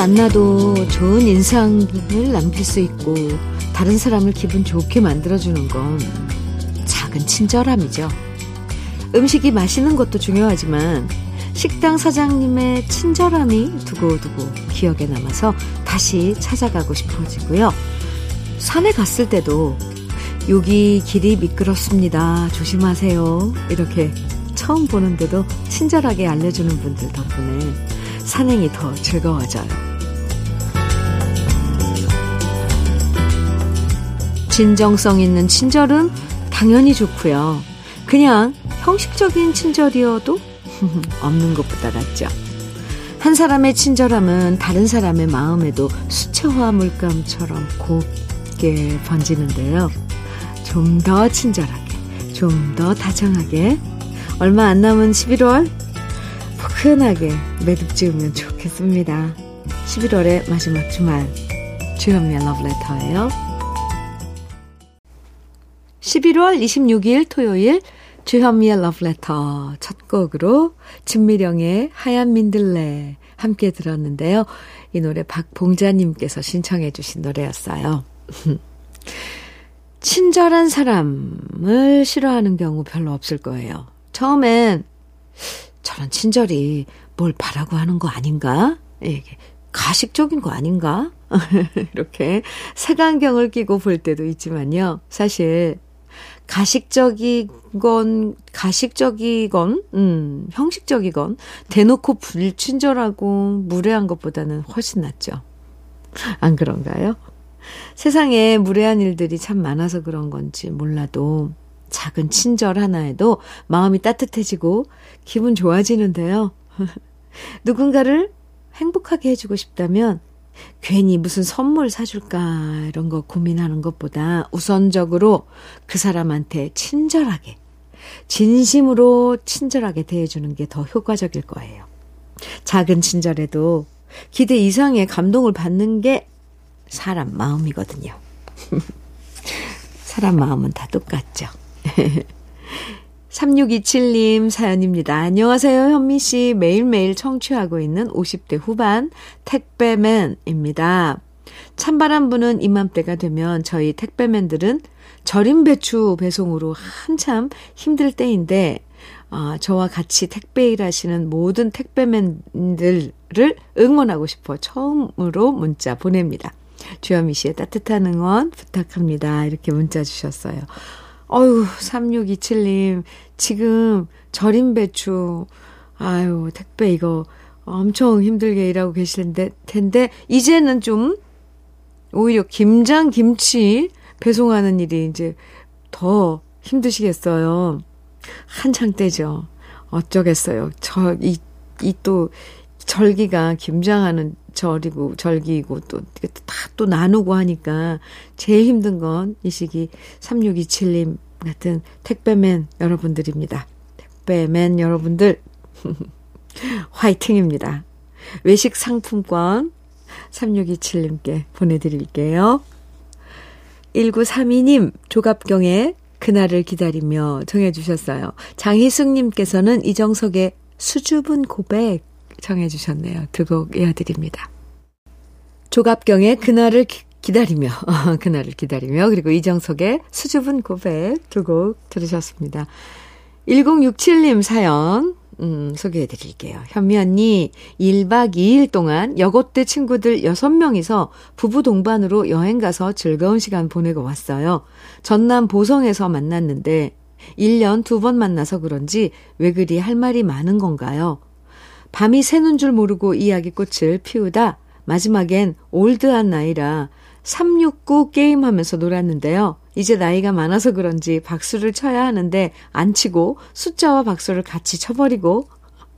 만나도 좋은 인상을 남길 수 있고 다른 사람을 기분 좋게 만들어주는 건 작은 친절함이죠. 음식이 맛있는 것도 중요하지만 식당 사장님의 친절함이 두고두고 기억에 남아서 다시 찾아가고 싶어지고요. 산에 갔을 때도 여기 길이 미끄럽습니다. 조심하세요. 이렇게 처음 보는데도 친절하게 알려주는 분들 덕분에 산행이 더 즐거워져요. 진정성 있는 친절은 당연히 좋고요. 그냥 형식적인 친절이어도 없는 것보다 낫죠. 한 사람의 친절함은 다른 사람의 마음에도 수채화 물감처럼 곱게 번지는데요. 좀 더 친절하게, 좀 더 다정하게, 얼마 안 남은 11월, 포근하게 매듭 지으면 좋겠습니다. 11월의 마지막 주말, 주현미의 러브레터예요. 11월 26일 토요일, 주현미의 러브레터 첫 곡으로 진미령의 하얀 민들레 함께 들었는데요. 이 노래 박봉자님께서 신청해 주신 노래였어요. 친절한 사람을 싫어하는 경우 별로 없을 거예요. 처음엔 저런 친절이 뭘 바라고 하는 거 아닌가? 이게 가식적인 거 아닌가? 이렇게 색안경을 끼고 볼 때도 있지만요. 사실 가식적이건, 가식적이건, 음, 형식적이건, 대놓고 불친절하고 무례한 것보다는 훨씬 낫죠. 안 그런가요? 세상에 무례한 일들이 참 많아서 그런 건지 몰라도 작은 친절 하나에도 마음이 따뜻해지고 기분 좋아지는데요. 누군가를 행복하게 해주고 싶다면 괜히 무슨 선물 사줄까 이런 거 고민하는 것보다 우선적으로 그 사람한테 친절하게, 진심으로 친절하게 대해주는 게 더 효과적일 거예요. 작은 친절에도 기대 이상의 감동을 받는 게 사람 마음이거든요. 사람 마음은 다 똑같죠. 3627님 사연입니다. 안녕하세요, 현미 씨. 매일매일 청취하고 있는 50대 후반 택배맨입니다. 찬바람 부는 이맘때가 되면 저희 택배맨들은 절임 배추 배송으로 한참 힘들 때인데, 어, 저와 같이 택배 일하시는 모든 택배맨들을 응원하고 싶어 처음으로 문자 보냅니다. 주현미 씨의 따뜻한 응원 부탁합니다. 이렇게 문자 주셨어요. 어유 3627님, 지금 절임 배추, 아유, 택배 이거 엄청 힘들게 일하고 계실 텐데, 이제는 좀, 오히려 김장 김치 배송하는 일이 이제 더 힘드시겠어요. 한창 때죠. 어쩌겠어요. 저, 이, 이 또, 절기가 김장하는 절이고 절기이고 또 다 또 나누고 하니까 제일 힘든 건 이 시기 3627님 같은 택배맨 여러분들입니다. 택배맨 여러분들 화이팅입니다. 외식 상품권 3627님께 보내드릴게요. 1932님 조갑경의 그날을 기다리며 정해주셨어요. 장희숙님께서는 이정석의 수줍은 고백 정해주셨네요. 두 곡 이어드립니다. 조갑경의 그날을 기, 기다리며, 그날을 기다리며, 그리고 이정석의 수줍은 고백 두 곡 들으셨습니다. 1067님 사연, 음, 소개해 드릴게요. 현미 언니, 1박 2일 동안 여고때 친구들 6명이서 부부 동반으로 여행 가서 즐거운 시간 보내고 왔어요. 전남 보성에서 만났는데, 1년 두 번 만나서 그런지 왜 그리 할 말이 많은 건가요? 밤이 새는 줄 모르고 이야기꽃을 피우다 마지막엔 올드한 나이라 369 게임하면서 놀았는데요. 이제 나이가 많아서 그런지 박수를 쳐야 하는데 안 치고 숫자와 박수를 같이 쳐버리고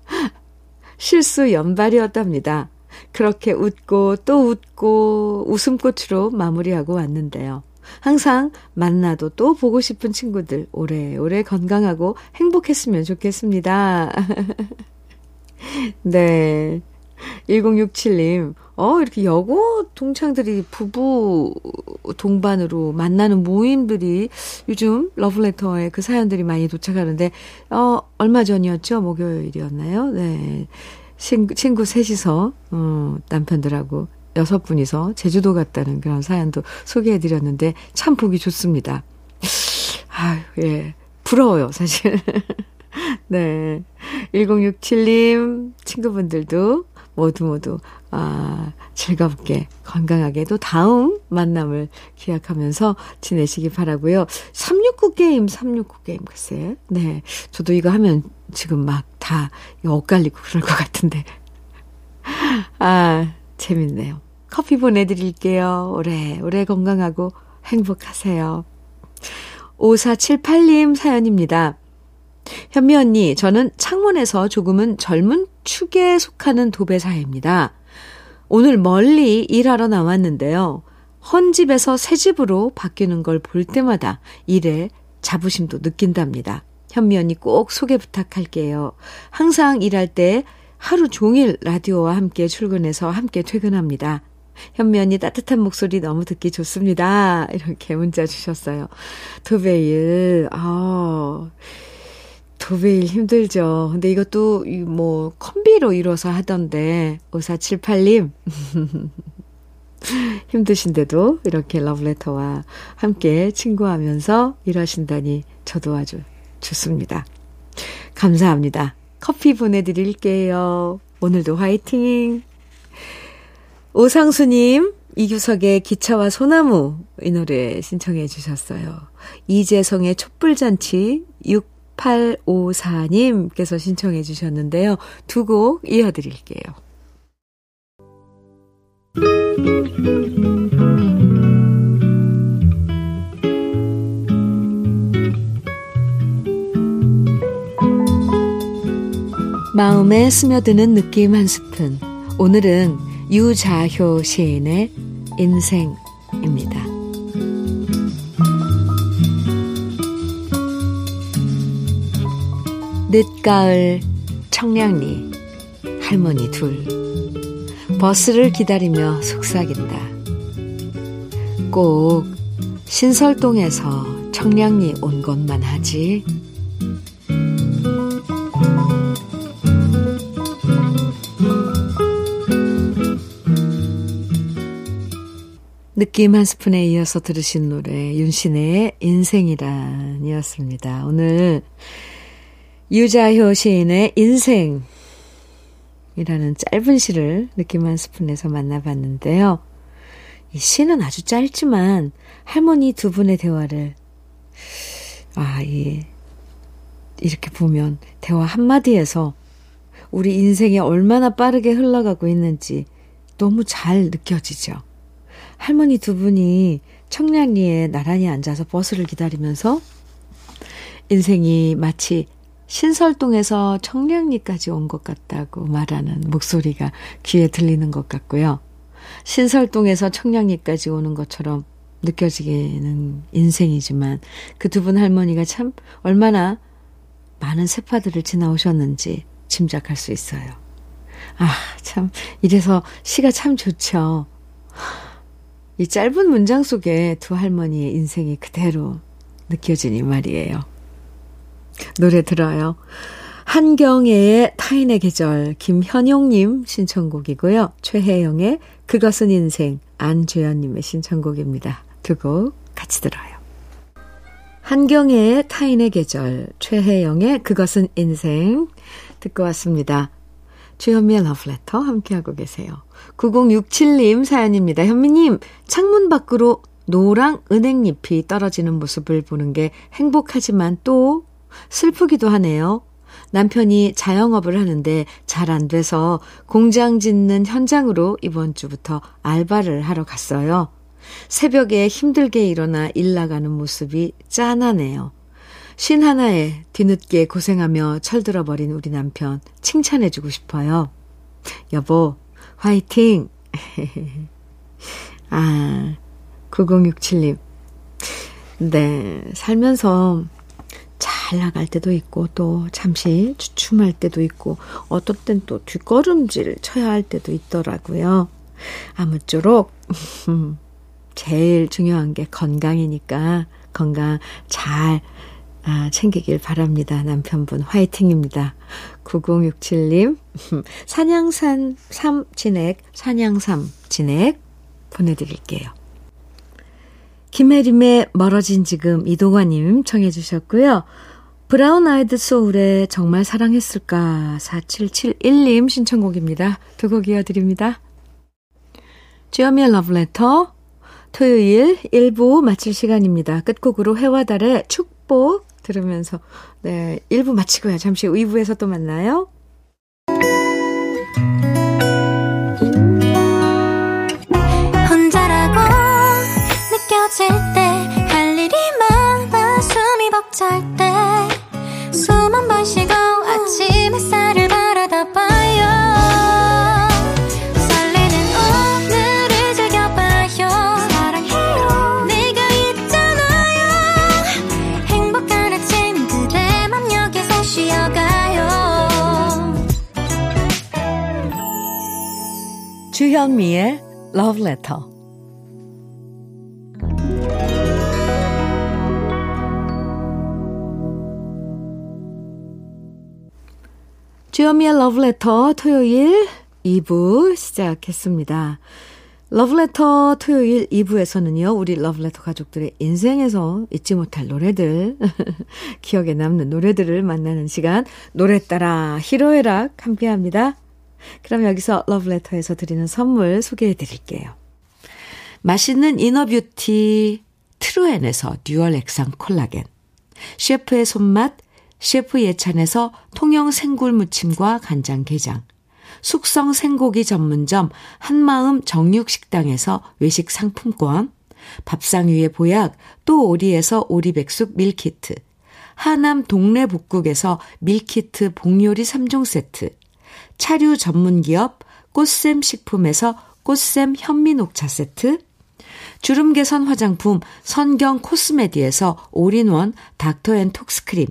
실수 연발이었답니다. 그렇게 웃고 또 웃고 웃음꽃으로 마무리하고 왔는데요. 항상 만나도 또 보고 싶은 친구들 오래오래 건강하고 행복했으면 좋겠습니다. 네. 1067님, 어, 이렇게 여고 동창들이 부부 동반으로 만나는 모임들이 요즘 러브레터에 그 사연들이 많이 도착하는데, 어, 얼마 전이었죠? 목요일이었나요? 네. 친구, 친구 셋이서, 어, 남편들하고 여섯 분이서 제주도 갔다는 그런 사연도 소개해 드렸는데 참 보기 좋습니다. 아유, 예. 부러워요, 사실. 네. 1067님 친구분들도 모두 모두 아, 즐겁게 건강하게 또 다음 만남을 기약하면서 지내시기 바라고요. 369 게임, 369 게임 글쎄. 네. 저도 이거 하면 지금 막 다 엇갈리고 그럴 것 같은데. 아, 재밌네요. 커피 보내드릴게요. 오래, 오래 건강하고 행복하세요. 5478님 사연입니다. 현미 언니, 저는 창원에서 조금은 젊은 축에 속하는 도배사입니다. 오늘 멀리 일하러 나왔는데요. 헌 집에서 새 집으로 바뀌는 걸 볼 때마다 일에 자부심도 느낀답니다. 현미 언니 꼭 소개 부탁할게요. 항상 일할 때 하루 종일 라디오와 함께 출근해서 함께 퇴근합니다. 현미 언니 따뜻한 목소리 너무 듣기 좋습니다. 이렇게 문자 주셨어요. 도배일, 아, 도배일 힘들죠. 근데 이것도 뭐 컴비로 이뤄서 하던데 5478님 힘드신데도 이렇게 러브레터와 함께 친구하면서 일하신다니 저도 아주 좋습니다. 감사합니다. 커피 보내드릴게요. 오늘도 화이팅! 오상수님, 이규석의 기차와 소나무 이 노래 신청해 주셨어요. 이재성의 촛불잔치 6854님께서 신청해 주셨는데요. 두 곡 이어드릴게요. 마음에 스며드는 느낌 한 스푼. 오늘은 유자효 시인의 인생입니다. 늦가을 청량리 할머니 둘 버스를 기다리며 속삭인다. 꼭 신설동에서 청량리 온 것만 하지. 느낌 한 스푼에 이어서 들으신 노래 윤신의 인생이란이었습니다. 오늘 유자효 시인의 인생이라는 짧은 시를 느낌 한 스푼에서 만나봤는데요. 이 시는 아주 짧지만 할머니 두 분의 대화를 아, 예. 이렇게 보면 대화 한마디에서 우리 인생이 얼마나 빠르게 흘러가고 있는지 너무 잘 느껴지죠. 할머니 두 분이 청량리에 나란히 앉아서 버스를 기다리면서 인생이 마치 신설동에서 청량리까지 온 것 같다고 말하는 목소리가 귀에 들리는 것 같고요. 신설동에서 청량리까지 오는 것처럼 느껴지기는 인생이지만 그 두 분 할머니가 참 얼마나 많은 세파들을 지나오셨는지 짐작할 수 있어요. 아, 참, 이래서 시가 참 좋죠. 이 짧은 문장 속에 두 할머니의 인생이 그대로 느껴지니 말이에요. 노래 들어요. 한경애의 타인의 계절 김현용님 신청곡이고요. 최혜영의 그것은 인생 안죄현님의 신청곡입니다. 두 곡 같이 들어요. 한경애의 타인의 계절 최혜영의 그것은 인생 듣고 왔습니다. 주현미의 러브레터 함께하고 계세요. 9067님 사연입니다. 현미님, 창문 밖으로 노랑 은행잎이 떨어지는 모습을 보는 게 행복하지만 또 슬프기도 하네요. 남편이 자영업을 하는데 잘 안 돼서 공장 짓는 현장으로 이번 주부터 알바를 하러 갔어요. 새벽에 힘들게 일어나 일 나가는 모습이 짠하네요. 신 하나에 뒤늦게 고생하며 철들어버린 우리 남편 칭찬해주고 싶어요. 여보, 화이팅! 아, 9067님. 네, 살면서 잘 나갈 때도 있고, 또 잠시 주춤할 때도 있고, 어떤 땐또 뒷걸음질 쳐야 할 때도 있더라고요. 아무쪼록, 제일 중요한 게 건강이니까, 건강 잘 아, 챙기길 바랍니다. 남편분 화이팅입니다. 9067님, 산양산 3 진액, 산양삼 진액 보내드릴게요. 김혜림의 멀어진 지금 이동화님 청해 주셨고요. 브라운 아이드 소울의 정말 사랑했을까 4771님 신청곡입니다. 두 곡 이어드립니다. 주여미의 러브레터 토요일 1부 마칠 시간입니다. 끝곡으로 해와 달의 축복 들으면서 네 1부 마치고요. 잠시 후 2부에서 또 만나요. 혼자라고 느껴질 때 할 일이 많아 숨이 벅찰 때 주현미의 Love Letter. 주현미의 Love Letter 토요일 2부 시작했습니다. 러브레터 토요일 2부에서는요, 우리 러브레터 가족들의 인생에서 잊지 못할 노래들, 기억에 남는 노래들을 만나는 시간, 노래 따라 히로에락 함께 합니다. 그럼 여기서 러브레터에서 드리는 선물 소개해 드릴게요. 맛있는 이너뷰티 트루엔에서 듀얼 액상 콜라겐. 셰프의 손맛 셰프 예찬에서 통영 생굴 무침과 간장 게장. 숙성 생고기 전문점 한마음 정육식당에서 외식 상품권. 밥상 위의 보약 또 오리에서 오리백숙 밀키트. 하남 동네 복국에서 밀키트 복요리 3종 세트 차류 전문기업 꽃샘 식품에서 꽃샘 현미녹차 세트, 주름 개선 화장품 선경 코스메디에서 올인원 닥터앤톡스크림,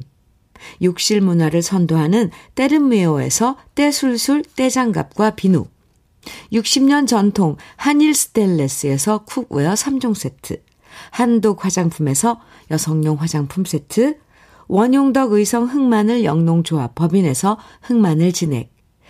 욕실 문화를 선도하는 때르메오에서 때술술 때장갑과 비누, 60년 전통 한일 스텔레스에서 쿡웨어 3종 세트, 한독 화장품에서 여성용 화장품 세트, 원용덕 의성 흑마늘 영농조합 법인에서 흑마늘 진액,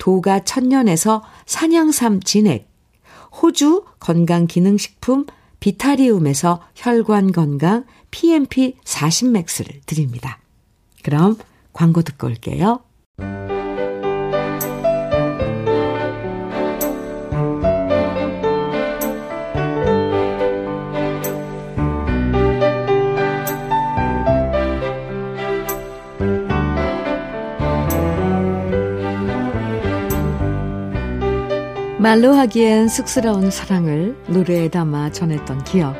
도가 천년에서 산양삼 진액, 호주 건강기능식품 비타리움에서 혈관 건강 PMP 40맥스를 드립니다. 그럼 광고 듣고 올게요. 말로 하기엔 쑥스러운 사랑을 노래에 담아 전했던 기억.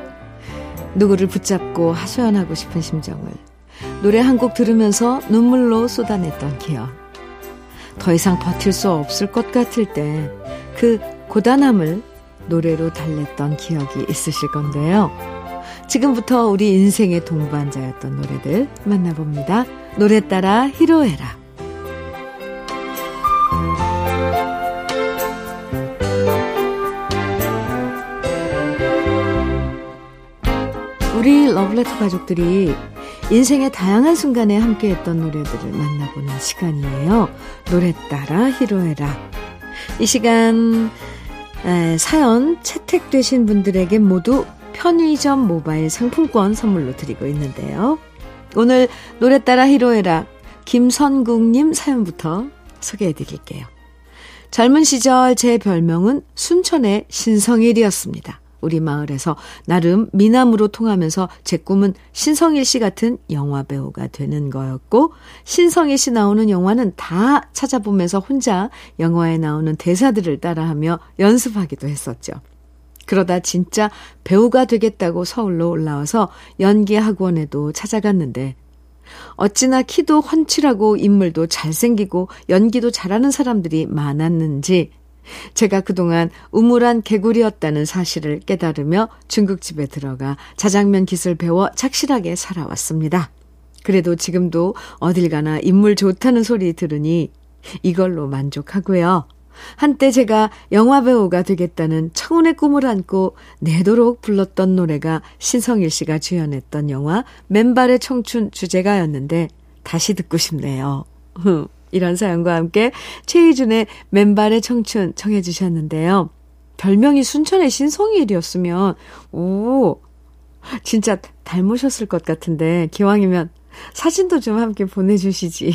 누구를 붙잡고 하소연하고 싶은 심정을 노래 한 곡 들으면서 눈물로 쏟아냈던 기억. 더 이상 버틸 수 없을 것 같을 때 그 고단함을 노래로 달랬던 기억이 있으실 건데요. 지금부터 우리 인생의 동반자였던 노래들 만나봅니다. 노래 따라 히로에라. 우리 러블레터 가족들이 인생의 다양한 순간에 함께했던 노래들을 만나보는 시간이에요. 노래 따라 히로에라. 이 시간 에, 사연 채택되신 분들에게 모두 편의점 모바일 상품권 선물로 드리고 있는데요. 오늘 노래 따라 히로에라 김선국님 사연부터 소개해 드릴게요. 젊은 시절 제 별명은 순천의 신성일이었습니다. 우리 마을에서 나름 미남으로 통하면서 제 꿈은 신성일 씨 같은 영화 배우가 되는 거였고 신성일 씨 나오는 영화는 다 찾아보면서 혼자 영화에 나오는 대사들을 따라하며 연습하기도 했었죠. 그러다 진짜 배우가 되겠다고 서울로 올라와서 연기 학원에도 찾아갔는데 어찌나 키도 훤칠하고 인물도 잘생기고 연기도 잘하는 사람들이 많았는지 제가 그동안 우물한 개구리였다는 사실을 깨달으며 중국집에 들어가 자장면 기술 배워 착실하게 살아왔습니다. 그래도 지금도 어딜 가나 인물 좋다는 소리 들으니 이걸로 만족하고요. 한때 제가 영화배우가 되겠다는 청운의 꿈을 안고 내도록 불렀던 노래가 신성일 씨가 주연했던 영화 맨발의 청춘 주제가였는데 다시 듣고 싶네요. 이런 사연과 함께 최희준의 맨발의 청춘 청해 주셨는데요. 별명이 순천의 신성일이었으면 오 진짜 닮으셨을 것 같은데 기왕이면 사진도 좀 함께 보내주시지.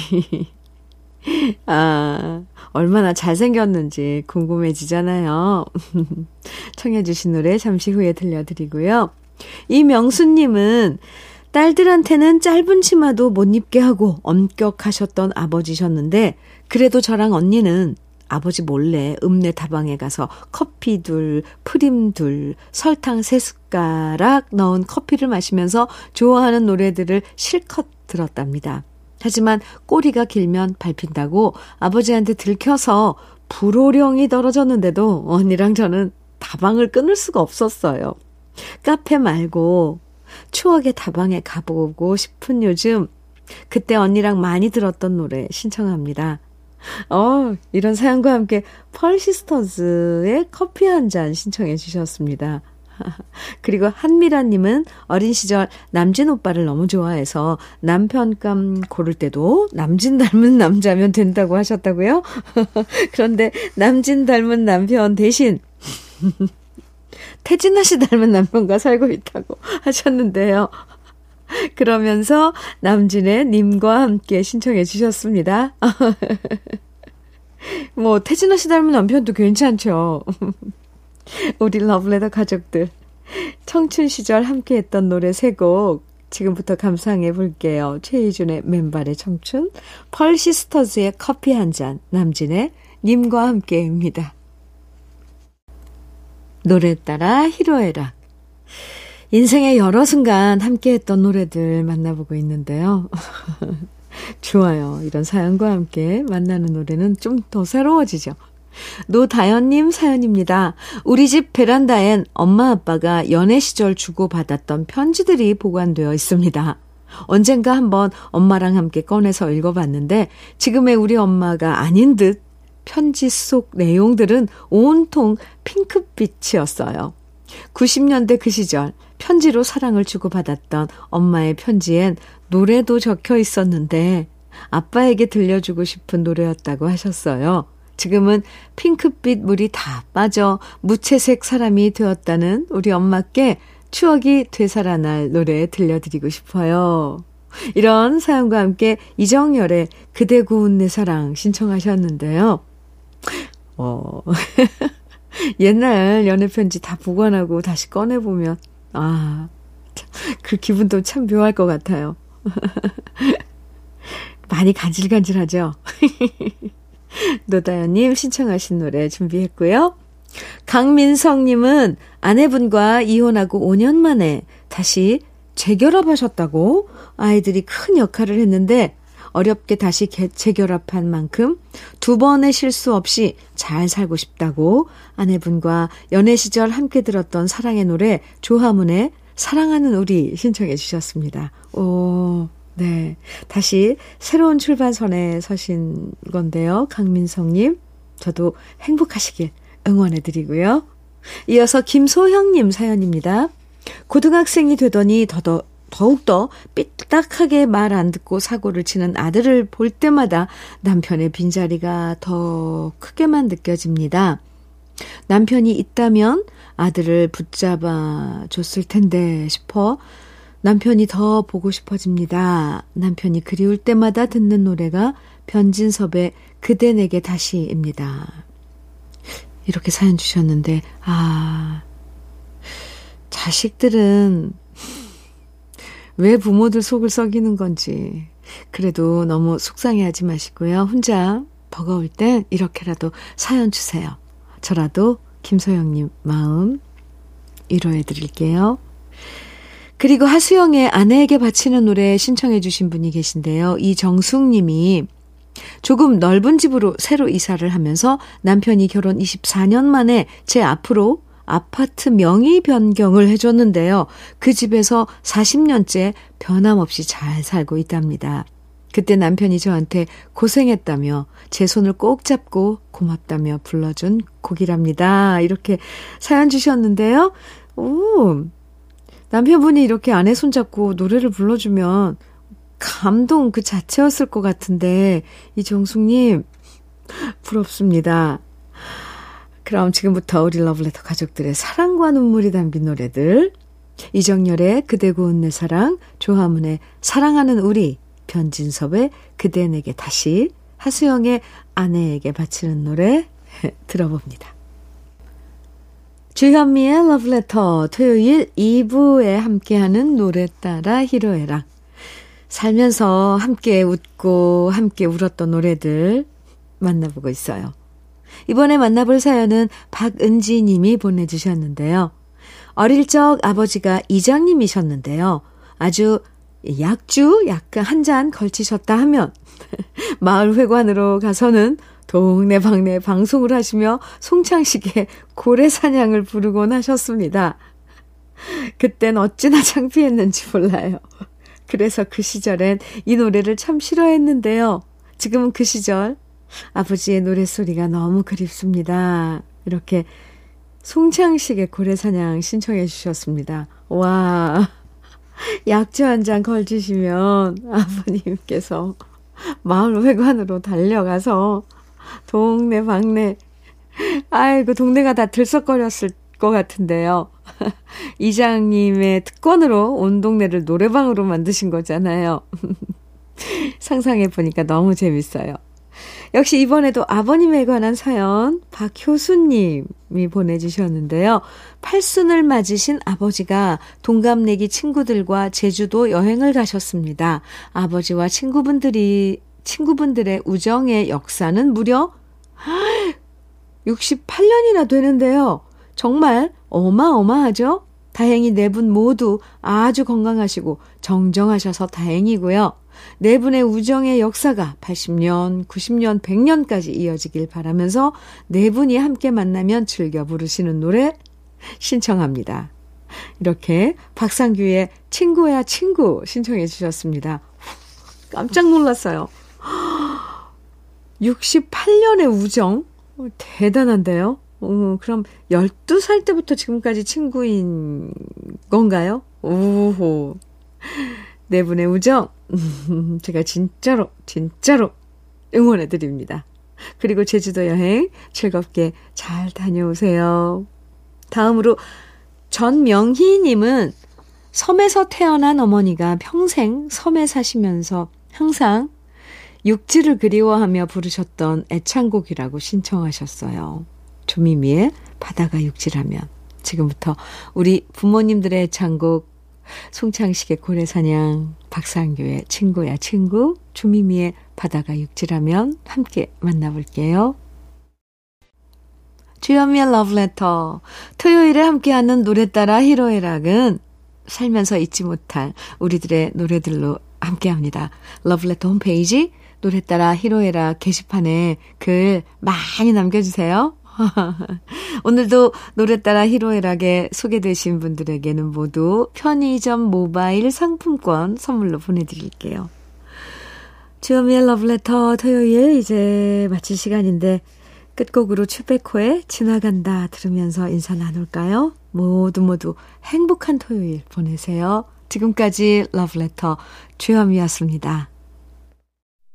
아, 얼마나 잘생겼는지 궁금해지잖아요. 청해주신 노래 잠시 후에 들려드리고요. 이명수님은 딸들한테는 짧은 치마도 못 입게 하고 엄격하셨던 아버지셨는데, 그래도 저랑 언니는 아버지 몰래 읍내 다방에 가서 커피 둘, 프림 둘, 설탕 세 숟가락 넣은 커피를 마시면서 좋아하는 노래들을 실컷 들었답니다. 하지만 꼬리가 길면 밟힌다고 아버지한테 들켜서 불호령이 떨어졌는데도 언니랑 저는 다방을 끊을 수가 없었어요. 카페 말고 추억의 다방에 가보고 싶은 요즘 그때 언니랑 많이 들었던 노래 신청합니다. 어, 이런 사연과 함께 펄시스터즈의 커피 한 잔 신청해 주셨습니다. 그리고 한미라님은 어린 시절 남진 오빠를 너무 좋아해서 남편감 고를 때도 남진 닮은 남자면 된다고 하셨다고요? 그런데 남진 닮은 남편 대신 태진아 씨 닮은 남편과 살고 있다고 하셨는데요. 그러면서 남진의 님과 함께 신청해 주셨습니다. 뭐, 태진아 씨 닮은 남편도 괜찮죠. 우리 러블레더 가족들. 청춘 시절 함께 했던 노래 세 곡 지금부터 감상해 볼게요. 최희준의 맨발의 청춘, 펄시스터즈의 커피 한 잔, 남진의 님과 함께입니다. 노래 따라 히로에락. 인생의 여러 순간 함께 했던 노래들 만나보고 있는데요. 좋아요. 이런 사연과 함께 만나는 노래는 좀 더 새로워지죠. 노다연님 사연입니다. 우리 집 베란다엔 엄마 아빠가 연애 시절 주고받았던 편지들이 보관되어 있습니다. 언젠가 한번 엄마랑 함께 꺼내서 읽어봤는데 지금의 우리 엄마가 아닌 듯 편지 속 내용들은 온통 핑크빛이었어요. 90년대 그 시절 편지로 사랑을 주고받았던 엄마의 편지엔 노래도 적혀 있었는데 아빠에게 들려주고 싶은 노래였다고 하셨어요. 지금은 핑크빛 물이 다 빠져 무채색 사람이 되었다는 우리 엄마께 추억이 되살아날 노래 들려드리고 싶어요. 이런 사연과 함께 이정열의 그대 고운 내 사랑 신청하셨는데요. 어, 옛날 연애편지 다 보관하고 다시 꺼내보면, 아, 그 기분도 참 묘할 것 같아요. 많이 간질간질하죠? 노다연님 신청하신 노래 준비했고요. 강민성님은 아내분과 이혼하고 5년 만에 다시 재결합하셨다고 아이들이 큰 역할을 했는데 어렵게 다시 재결합한 만큼 두 번의 실수 없이 잘 살고 싶다고 아내분과 연애 시절 함께 들었던 사랑의 노래 조화문의 사랑하는 우리 신청해 주셨습니다. 오, 네. 다시 새로운 출발선에 서신 건데요. 강민성님. 저도 행복하시길 응원해 드리고요. 이어서 김소형님 사연입니다. 고등학생이 되더니 더더, 더욱더 삐딱하게 말 안 듣고 사고를 치는 아들을 볼 때마다 남편의 빈자리가 더 크게만 느껴집니다. 남편이 있다면 아들을 붙잡아 줬을 텐데 싶어 남편이 더 보고 싶어집니다. 남편이 그리울 때마다 듣는 노래가 변진섭의 그대 내게 다시입니다. 이렇게 사연 주셨는데, 아, 자식들은 왜 부모들 속을 썩이는 건지. 그래도 너무 속상해 하지 마시고요. 혼자 버거울 땐 이렇게라도 사연 주세요. 저라도 김소영님 마음 위로해 드릴게요. 그리고 하수영의 아내에게 바치는 노래 신청해 주신 분이 계신데요. 이정숙 님이 조금 넓은 집으로 새로 이사를 하면서 남편이 결혼 24년 만에 제 앞으로 아파트 명의 변경을 해줬는데요. 그 집에서 40년째 변함없이 잘 살고 있답니다. 그때 남편이 저한테 고생했다며 제 손을 꼭 잡고 고맙다며 불러준 곡이랍니다. 이렇게 사연 주셨는데요. 오, 남편분이 이렇게 아내 손잡고 노래를 불러주면 감동 그 자체였을 것 같은데, 이정숙님, 부럽습니다. 그럼 지금부터 우리 러블레터 가족들의 사랑과 눈물이 담긴 노래들, 이정열의 그대 고운 내 사랑, 조화문의 사랑하는 우리, 변진섭의 그대 내게 다시, 하수영의 아내에게 바치는 노래 들어봅니다. 주현미의 러브레터 토요일 2부에 함께하는 노래 따라 히로에랑 살면서 함께 웃고 함께 울었던 노래들 만나보고 있어요. 이번에 만나볼 사연은 박은지 님이 보내주셨는데요. 어릴 적 아버지가 이장님이셨는데요. 아주 약주 약간 한 잔 걸치셨다 하면 마을 회관으로 가서는 동네방네 방송을 하시며 송창식의 고래 사냥을 부르곤 하셨습니다. 그땐 어찌나 창피했는지 몰라요. 그래서 그 시절엔 이 노래를 참 싫어했는데요. 지금은 그 시절 아버지의 노래소리가 너무 그립습니다. 이렇게 송창식의 고래사냥 신청해 주셨습니다. 와, 약주 한 잔 걸치시면 아버님께서 마을 회관으로 달려가서 동네 방네 아이고 동네가 다 들썩거렸을 것 같은데요. 이장님의 특권으로 온 동네를 노래방으로 만드신 거잖아요. 상상해 보니까 너무 재밌어요. 역시 이번에도 아버님에 관한 사연 박효수님이 보내주셨는데요. 팔순을 맞으신 아버지가 동갑내기 친구들과 제주도 여행을 가셨습니다. 아버지와 친구분들이 친구분들의 우정의 역사는 무려 68년이나 되는데요. 정말 어마어마하죠? 다행히 네 분 모두 아주 건강하시고 정정하셔서 다행이고요. 네 분의 우정의 역사가 80년, 90년, 100년까지 이어지길 바라면서 네 분이 함께 만나면 즐겨 부르시는 노래 신청합니다. 이렇게 박상규의 친구야 친구 신청해 주셨습니다. 깜짝 놀랐어요. 68년의 우정? 대단한데요? 어, 그럼 12살 때부터 지금까지 친구인 건가요? 오호. 네 분의 우정, 제가 진짜로, 진짜로 응원해 드립니다. 그리고 제주도 여행 즐겁게 잘 다녀오세요. 다음으로 전명희님은 섬에서 태어난 어머니가 평생 섬에 사시면서 항상 육지를 그리워하며 부르셨던 애창곡이라고 신청하셨어요. 조미미의 바다가 육지라면. 지금부터 우리 부모님들의 애창곡 송창식의 고래사냥, 박상규의 친구야 친구, 조미미의 바다가 육지라면 함께 만나볼게요. 주현미의 러브레터. 토요일에 함께하는 노래 따라 히로의 락은 살면서 잊지 못할 우리들의 노래들로 함께합니다. 러브레터 홈페이지 노래 따라 히로에라 게시판에 글 많이 남겨주세요. 오늘도 노래 따라 히로에락에 소개되신 분들에게는 모두 편의점 모바일 상품권 선물로 보내드릴게요. 주현미의 러브레터 토요일 이제 마칠 시간인데 끝곡으로 추백호의 지나간다 들으면서 인사 나눌까요? 모두 모두 행복한 토요일 보내세요. 지금까지 러브레터 주현미였습니다.